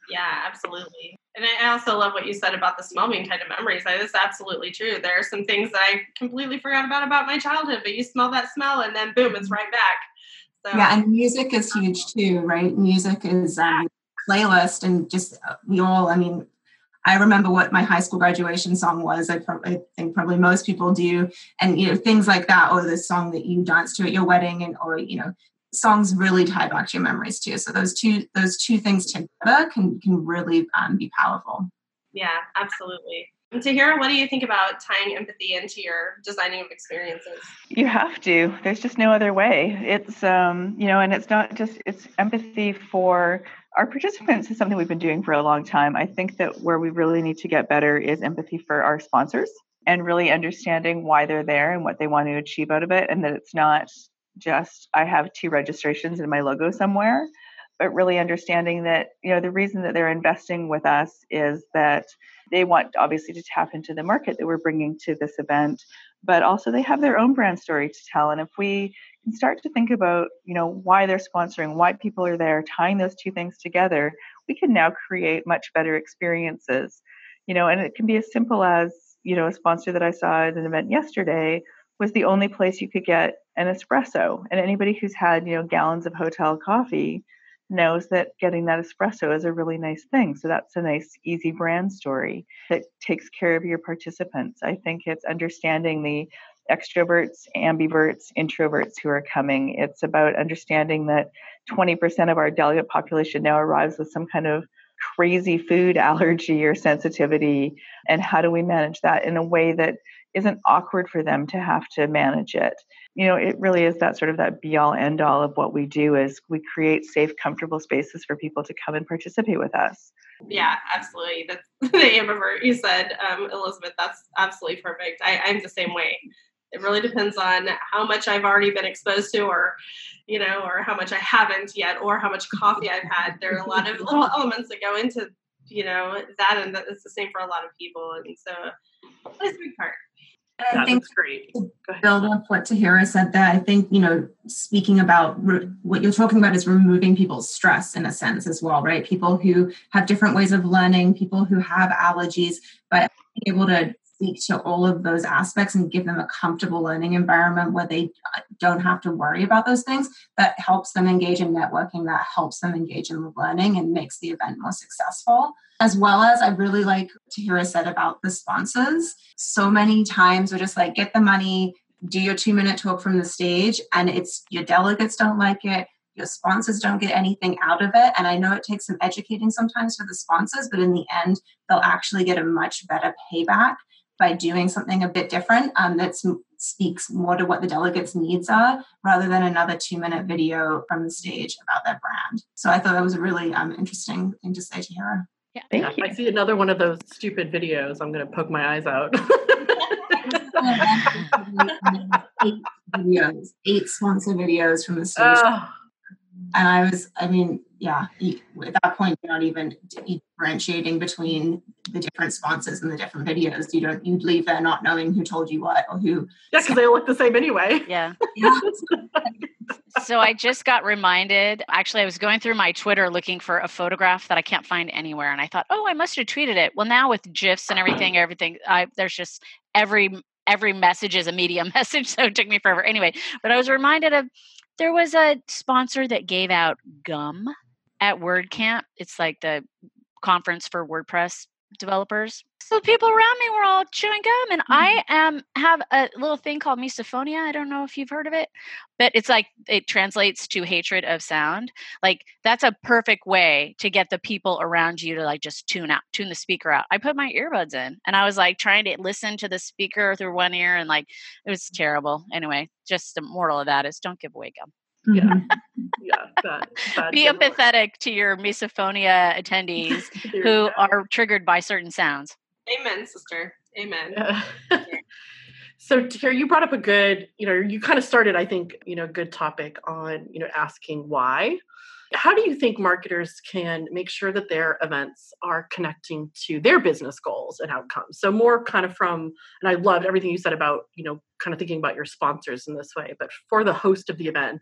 Yeah, absolutely. And I also love what you said about the smell being tied to memories. That is absolutely true. There are some things that I completely forgot about about my childhood, but you smell that smell and then boom, it's right back. So Yeah, and music is huge too, right? Music is um, playlist and just uh, we all. I mean, I remember what my high school graduation song was. I, prob- I think probably most people do, and you know things like that, or the song that you danced to at your wedding, and or you know songs really tie back to your memories too. So those two those two things together can can really um, be powerful. yeah, absolutely. And Tahira, what do you think about tying empathy into your designing of experiences? You have to. There's just no other way. It's um, you know, and it's not just it's empathy for our participants is something we've been doing for a long time. I think that where we really need to get better is empathy for our sponsors and really understanding why they're there and what they want to achieve out of it and that it's not just I have two registrations in my logo somewhere, but really understanding that, you know, the reason that they're investing with us is that they want obviously to tap into the market that we're bringing to this event, but also they have their own brand story to tell. And if we can start to think about, you know, why they're sponsoring, why people are there, tying those two things together, we can now create much better experiences. You know, and it can be as simple as, you know, a sponsor that I saw at an event yesterday was the only place you could get an espresso. And anybody who's had, you know, gallons of hotel coffee knows that getting that espresso is a really nice thing. So that's a nice, easy brand story that takes care of your participants. I think it's understanding the extroverts, ambiverts, introverts who are coming. It's about understanding that 20% of our delegate population now arrives with some kind of crazy food allergy or sensitivity. And how do we manage that in a way that isn't awkward for them to have to manage it? you know it really is that sort of that be all end all of what we do is we create safe comfortable spaces for people to come and participate with us Yeah, absolutely. That's the ambivert you said, um, Elizabeth. That's absolutely perfect. I, I'm the same way. It really depends on how much I've already been exposed to, or you know, or how much I haven't yet, or how much coffee I've had. There are a lot of little elements that go into you know that, and that it's the same for a lot of people, and so that's a big part. And I think that's great. Build up what Tahira said there. I think, you know, speaking about re- what you're talking about is removing people's stress in a sense as well, right? People who have different ways of learning, people who have allergies, but being able to speak to all of those aspects and give them a comfortable learning environment where they uh, don't have to worry about those things that helps them engage in networking that helps them engage in learning and makes the event more successful as well as i really like to hear us said about the sponsors so many times we're just like get the money do your two minute talk from the stage and it's your delegates don't like it your sponsors don't get anything out of it. And i know it takes some educating sometimes for the sponsors but in the end they'll actually get a much better payback by doing something a bit different um, that speaks more to what the delegates needs are rather than another two minute video from the stage about their brand. So i thought that was a really um, interesting thing to say Tahira Yeah, Thank Yeah, if you. I see another one of those stupid videos, I'm going to poke my eyes out. eight videos eight sponsor videos from the stage Ugh. And I was, I mean, yeah, at that point, you're not even differentiating between the different sponsors and the different videos. You don't, you'd leave there not knowing who told you what or who. yeah, because they all look the same anyway. Yeah. Yeah. So I just got reminded. Actually, I was going through my Twitter looking for a photograph that I can't find anywhere, and I thought, oh, I must have tweeted it. Well, now with gifs and everything, everything, I, there's just every every message is a media message, so it took me forever. Anyway, but I was reminded of there was a sponsor that gave out gum at WordCamp. It's like the conference for WordPress developers. So people around me were all chewing gum, and mm-hmm. I am have a little thing called misophonia. I don't know if you've heard of it, but it's like it translates to hatred of sound. Like that's a perfect way to get the people around you to like just tune out, tune the speaker out. I put my earbuds in, and I was like trying to listen to the speaker through one ear, and like it was mm-hmm. terrible. Anyway, just the moral of that is don't give away gum. Yeah. Mhm. Yeah, bad, bad Be gum. empathetic to your misophonia attendees who go. are triggered by certain sounds. Amen, sister. Amen. Yeah. so here you brought up a good, you know, you kind of started, I think, you know, good topic on, you know, asking why. How do you think marketers can make sure that their events are connecting to their business goals and outcomes? So more kind of from, and I loved everything you said about, you know, kind of thinking about your sponsors in this way, but for the host of the event,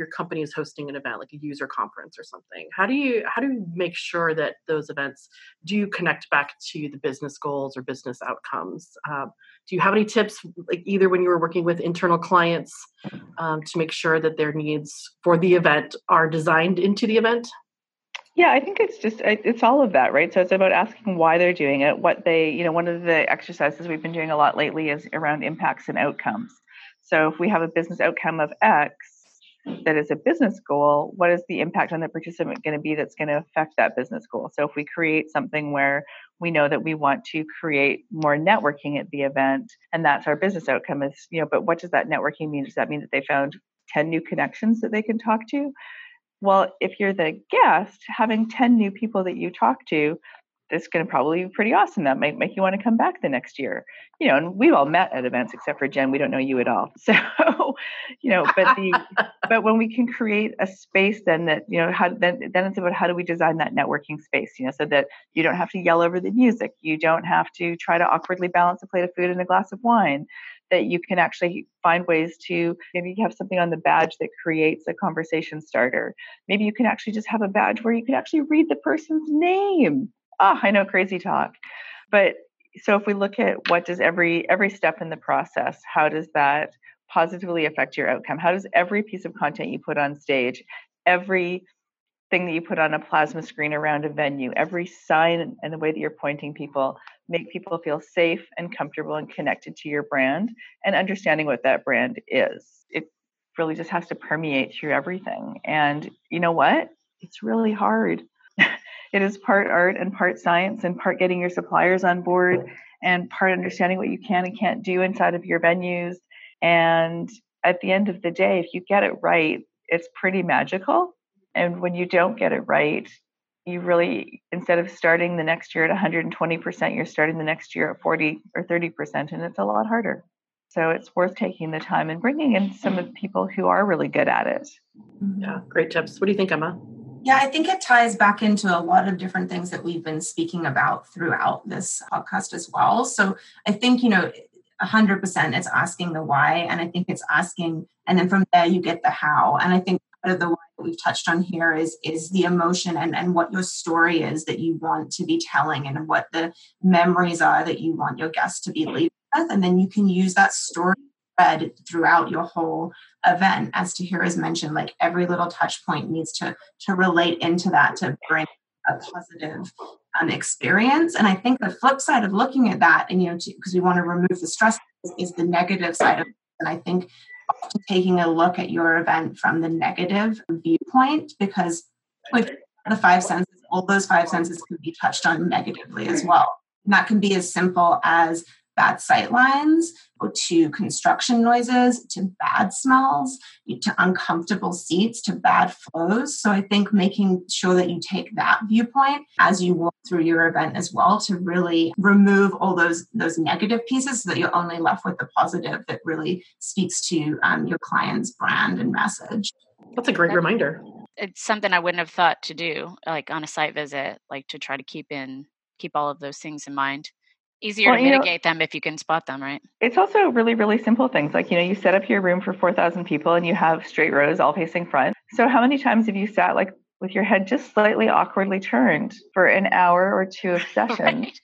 your company is hosting an event like a user conference or something how do you how do you make sure that those events do connect back to the business goals or business outcomes um, do you have any tips like either when you were working with internal clients um, to make sure that their needs for the event are designed into the event yeah, I think it's just it's all of that, right? So it's about asking why they're doing it, what they, you know, one of the exercises we've been doing a lot lately is around impacts and outcomes. So if we have a business outcome of X that is a business goal, what is the impact on the participant going to be that's going to affect that business goal? So if we create something where we know that we want to create more networking at the event and that's our business outcome is, you know, but what does that networking mean? Does that mean that they found 10 new connections that they can talk to? Well, if you're the guest, having 10 new people that you talk to, it's going to probably be pretty awesome. That might make you want to come back the next year. You know, and we've all met at events except for Jen. We don't know you at all. So, you know, but the but when we can create a space then that, you know, how then then it's about how do we design that networking space, you know, so that you don't have to yell over the music. You don't have to try to awkwardly balance a plate of food and a glass of wine that you can actually find ways to maybe you have something on the badge that creates a conversation starter. Maybe you can actually just have a badge where you can actually read the person's name. Ah, I know crazy talk. But so if we look at what does every every step in the process, how does that positively affect your outcome? How does every piece of content you put on stage, every thing that you put on a plasma screen around a venue, every sign and the way that you're pointing people, make people feel safe and comfortable and connected to your brand and understanding what that brand is. It really just has to permeate through everything. And you know what? It's really hard. It is part art and part science and part getting your suppliers on board and part understanding what you can and can't do inside of your venues. And at the end of the day, if you get it right, it's pretty magical and when you don't get it right, you really, instead of starting the next year at 120%, you're starting the next year at 40 or 30%, and it's a lot harder. So it's worth taking the time and bringing in some of the people who are really good at it. Yeah, great tips. What do you think, Emma? Yeah, I think it ties back into a lot of different things that we've been speaking about throughout this podcast as well. So I think, you know, 100% it's asking the why, and I think it's asking, and then from there you get the how. And I think part of the one that we've touched on here is is the emotion and and what your story is that you want to be telling and what the memories are that you want your guests to be leaving with and then you can use that story thread throughout your whole event. As Tahira has mentioned like every little touch point needs to to relate into that to bring a positive um, experience. And i think the flip side of looking at that and you know because we want to remove the stress is, is the negative side of it. And i think taking a look at your event from the negative viewpoint because with the five senses, all those five senses can be touched on negatively as well. And that can be as simple as bad sight lines to construction noises to bad smells to uncomfortable seats to bad flows. So i think making sure that you take that viewpoint as you walk through your event as well to really remove all those those negative pieces so that you're only left with the positive that really speaks to um, your client's brand and message. That's a great reminder. It's something i wouldn't have thought to do like on a site visit like to try to keep in keep all of those things in mind easier well, to mitigate know, them if you can spot them, right? It's also really, really simple things. Like, you know, you set up your room for 4,000 people and you have straight rows all facing front. So, how many times have you sat like with your head just slightly awkwardly turned for an hour or two of session? right.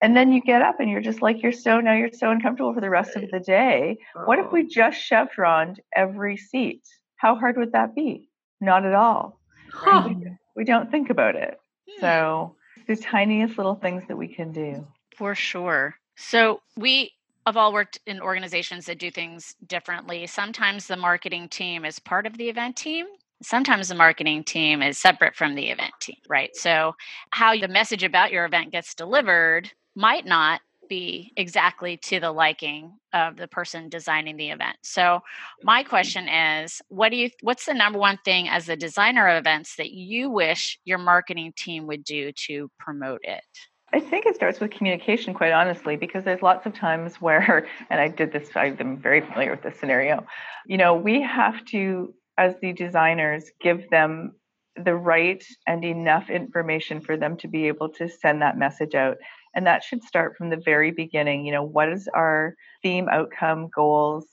And then you get up and you're just like, you're so, now you're so uncomfortable for the rest of the day. What if we just chevroned every seat? How hard would that be? Not at all. Huh. We, we don't think about it. Hmm. So, the tiniest little things that we can do. For sure. So we have all worked in organizations that do things differently. Sometimes the marketing team is part of the event team. Sometimes the marketing team is separate from the event team, right? So, how the message about your event gets delivered might not be exactly to the liking of the person designing the event. So my question is what do you what's the number one thing as a designer of events that you wish your marketing team would do to promote it? I think it starts with communication, quite honestly, because there's lots of times where, and I did this, I'm very familiar with this scenario. You know, we have to, as the designers, give them the right and enough information for them to be able to send that message out. And that should start from the very beginning. You know, what is our theme, outcome, goals?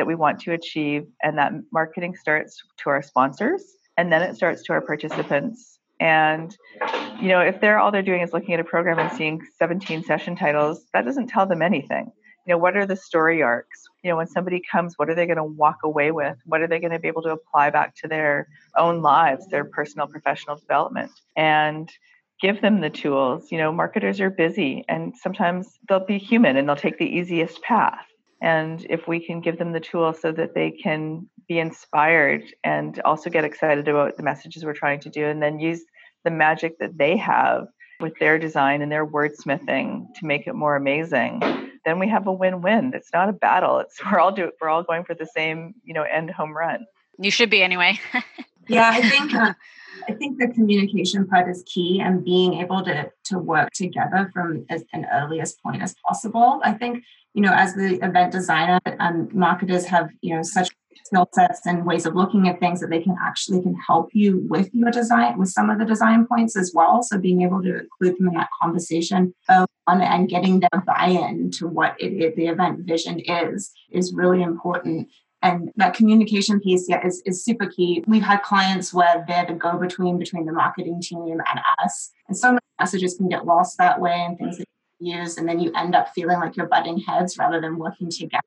that we want to achieve. And that marketing starts to our sponsors and then it starts to our participants. And, you know, if they're all they're doing is looking at a program and seeing 17 session titles, that doesn't tell them anything. You know, what are the story arcs? You know, when somebody comes, what are they going to walk away with? What are they going to be able to apply back to their own lives, their personal, professional development? And give them the tools. You know, marketers are busy and sometimes they'll be human and they'll take the easiest path. And if we can give them the tools so that they can be inspired and also get excited about the messages we're trying to do, and then use the magic that they have with their design and their wordsmithing to make it more amazing, then we have a win-win. It's not a battle. It's we're all do we're all going for the same, you know, end home run. You should be anyway. yeah, I think uh, I think the communication part is key and being able to to work together from as an earliest point as possible. I think you know as the event designer and um, marketers have you know such skill sets and ways of looking at things that they can actually can help you with your design with some of the design points as well. So being able to include them in that conversation and getting their buy-in to what it, the event vision is is really important. And that communication piece yeah is, is super key. We've had clients where they're the go-between between the marketing team and us. And so many messages can get lost that way and things that use and then you end up feeling like you're butting heads rather than working together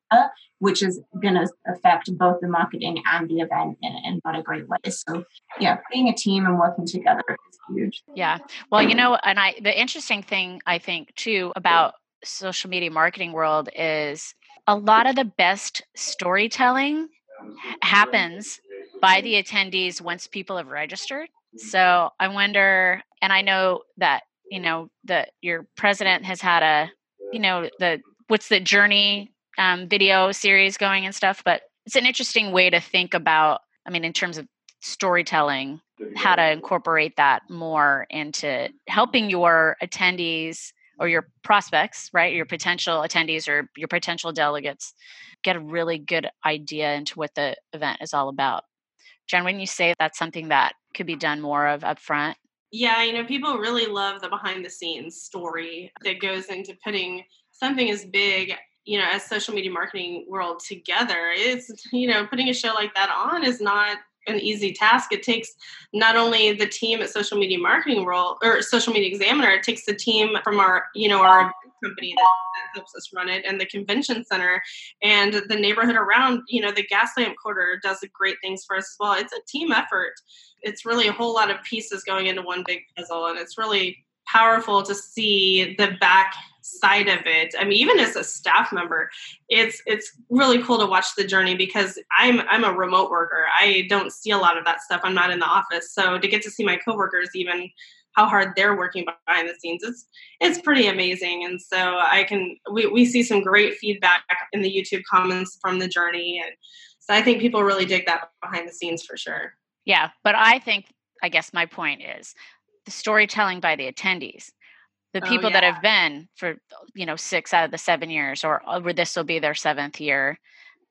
which is going to affect both the marketing and the event in, in not a great way. So yeah being a team and working together is huge. Yeah. Well you know and i the interesting thing i think too about social media marketing world is a lot of the best storytelling happens by the attendees once people have registered. So I wonder, and I know that you know that your president has had a, you know, the what's the journey um, video series going and stuff, but it's an interesting way to think about. I mean, in terms of storytelling, how to incorporate that more into helping your attendees or your prospects, right? Your potential attendees or your potential delegates get a really good idea into what the event is all about. Jen, when you say that's something that could be done more of upfront. Yeah, you know, people really love the behind the scenes story that goes into putting something as big, you know, as social media marketing world together. It's, you know, putting a show like that on is not an easy task. It takes not only the team at Social Media Marketing World or Social Media Examiner, it takes the team from our, you know, our company that, helps us run it and the convention center and the neighborhood around, you know, the Gaslamp Quarter does great things for us as well. It's a team effort. It's really a whole lot of pieces going into one big puzzle and it's really powerful to see the back side of it. I mean, even as a staff member, it's it's really cool to watch the journey because I'm I'm a remote worker. I don't see a lot of that stuff. I'm not in the office, so to get to see my coworkers even how hard they're working behind the scenes it's it's pretty amazing and so i can we, we see some great feedback in the youtube comments from the journey and so i think people really dig that behind the scenes for sure yeah but i think i guess my point is the storytelling by the attendees the oh, people oh, yeah. that have been for you know six out of the seven years or uh, this will be their seventh year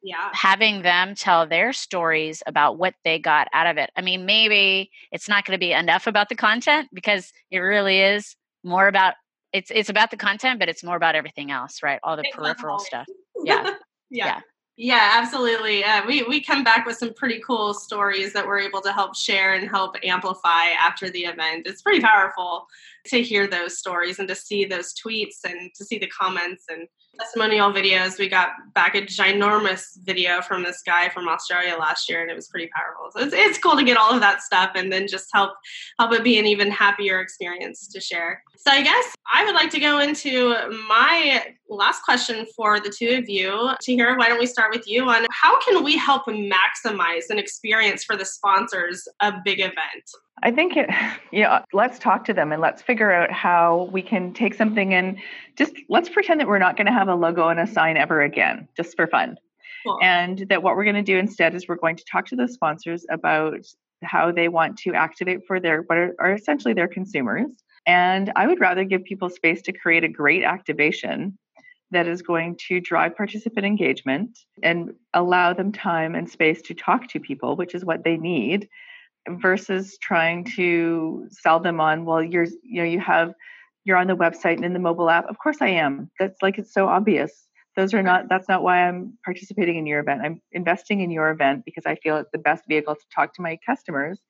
yeah having them tell their stories about what they got out of it i mean maybe it's not going to be enough about the content because it really is more about it's it's about the content but it's more about everything else right all the peripheral stuff yeah. yeah yeah yeah, absolutely. Uh, we we come back with some pretty cool stories that we're able to help share and help amplify after the event. It's pretty powerful to hear those stories and to see those tweets and to see the comments and testimonial videos. We got back a ginormous video from this guy from Australia last year, and it was pretty powerful. So it's, it's cool to get all of that stuff and then just help help it be an even happier experience to share. So I guess I would like to go into my last question for the two of you. Tahira, why don't we start with you on how can we help maximize an experience for the sponsors a big event? I think it, you know, let's talk to them and let's figure out how we can take something and just let's pretend that we're not going to have a logo and a sign ever again, just for fun. Cool. And that what we're going to do instead is we're going to talk to the sponsors about how they want to activate for their what are, are essentially their consumers. And I would rather give people space to create a great activation that is going to drive participant engagement and allow them time and space to talk to people, which is what they need versus trying to sell them on well you're you know you have you're on the website and in the mobile app of course i am that's like it's so obvious Those are not, that's not why I'm participating in your event. I'm investing in your event because I feel it's the best vehicle to talk to my customers.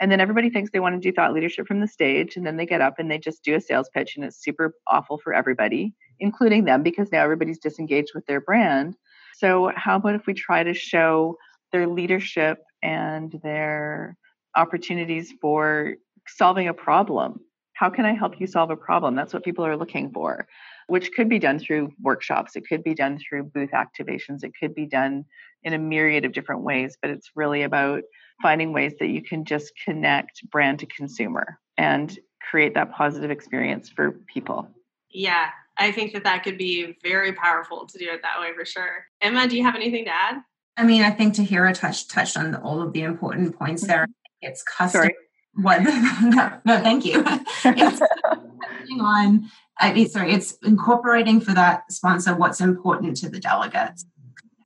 And then everybody thinks they want to do thought leadership from the stage. And then they get up and they just do a sales pitch. And it's super awful for everybody, including them, because now everybody's disengaged with their brand. So, how about if we try to show their leadership and their opportunities for solving a problem? How can I help you solve a problem? That's what people are looking for which could be done through workshops, it could be done through booth activations, it could be done in a myriad of different ways, but it's really about finding ways that you can just connect brand to consumer and create that positive experience for people. Yeah, I think that that could be very powerful to do it that way for sure. Emma, do you have anything to add? I mean, I think Tahira touched touched on all of the important points there. It's custom. Sorry. What? no, no, thank you. It's on I mean, sorry, it's incorporating for that sponsor what's important to the delegates,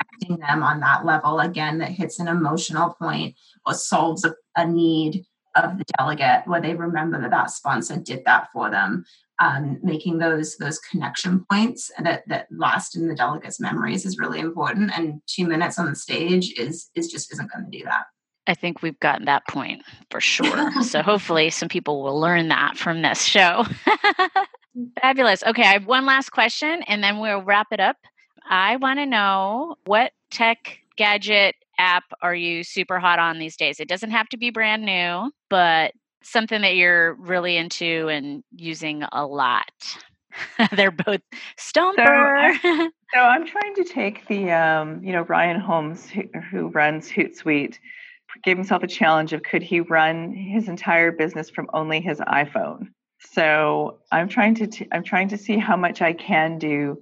connecting them on that level again that hits an emotional point or solves a, a need of the delegate where they remember that that sponsor did that for them. Um, making those those connection points that that last in the delegates' memories is really important. And two minutes on the stage is is just isn't going to do that. I think we've gotten that point for sure. so hopefully, some people will learn that from this show. Fabulous. Okay, I have one last question and then we'll wrap it up. I want to know what tech gadget app are you super hot on these days? It doesn't have to be brand new, but something that you're really into and using a lot. They're both Stomper. So, so, I'm trying to take the, um, you know, Ryan Holmes, who, who runs Hootsuite, gave himself a challenge of could he run his entire business from only his iPhone. So I'm trying to t- I'm trying to see how much I can do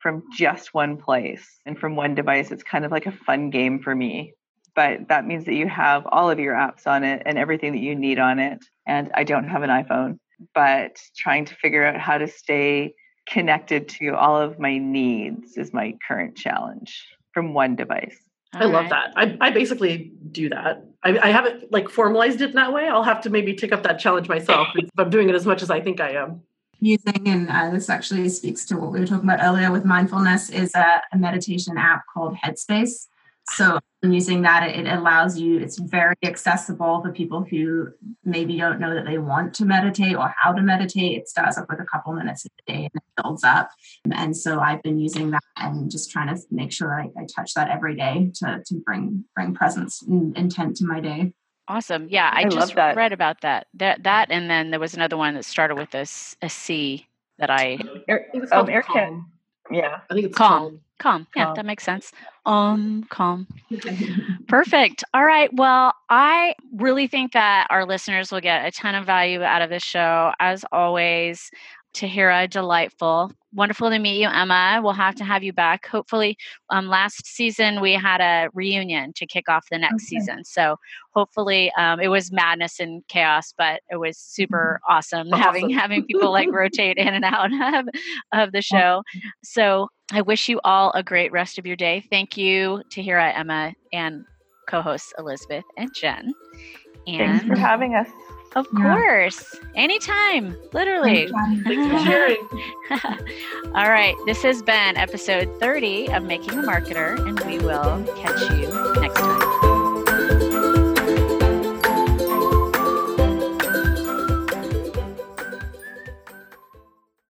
from just one place and from one device. It's kind of like a fun game for me. But that means that you have all of your apps on it and everything that you need on it. And I don't have an iPhone, but trying to figure out how to stay connected to all of my needs is my current challenge from one device. All I love that. I, I basically do that. I, I haven't like formalized it in that way. I'll have to maybe take up that challenge myself if I'm doing it as much as I think I am. Using, and uh, this actually speaks to what we were talking about earlier with mindfulness, is a, a meditation app called Headspace. So using that, it allows you, it's very accessible for people who maybe don't know that they want to meditate or how to meditate. It starts up with a couple minutes a day and it builds up. And so I've been using that and just trying to make sure I, I touch that every day to, to bring bring presence and intent to my day. Awesome. Yeah, I, I just read about that. That that and then there was another one that started with a, a C that I Air, it was um, Air Yeah. I think it's calm. calm. Calm. Yeah, calm. that makes sense. Um, calm. Perfect. All right. Well, I really think that our listeners will get a ton of value out of this show. As always, Tahira, delightful. Wonderful to meet you, Emma. We'll have to have you back. Hopefully, um, last season we had a reunion to kick off the next okay. season. So hopefully, um, it was madness and chaos, but it was super mm-hmm. awesome, awesome. having having people like rotate in and out of, of the show. So I wish you all a great rest of your day. Thank you, Tahira, Emma, and co-hosts Elizabeth and Jen. And Thanks for having us. Of yeah. course. Anytime. Literally. Thanks for sharing. All right. This has been episode 30 of Making a Marketer, and we will catch you next time.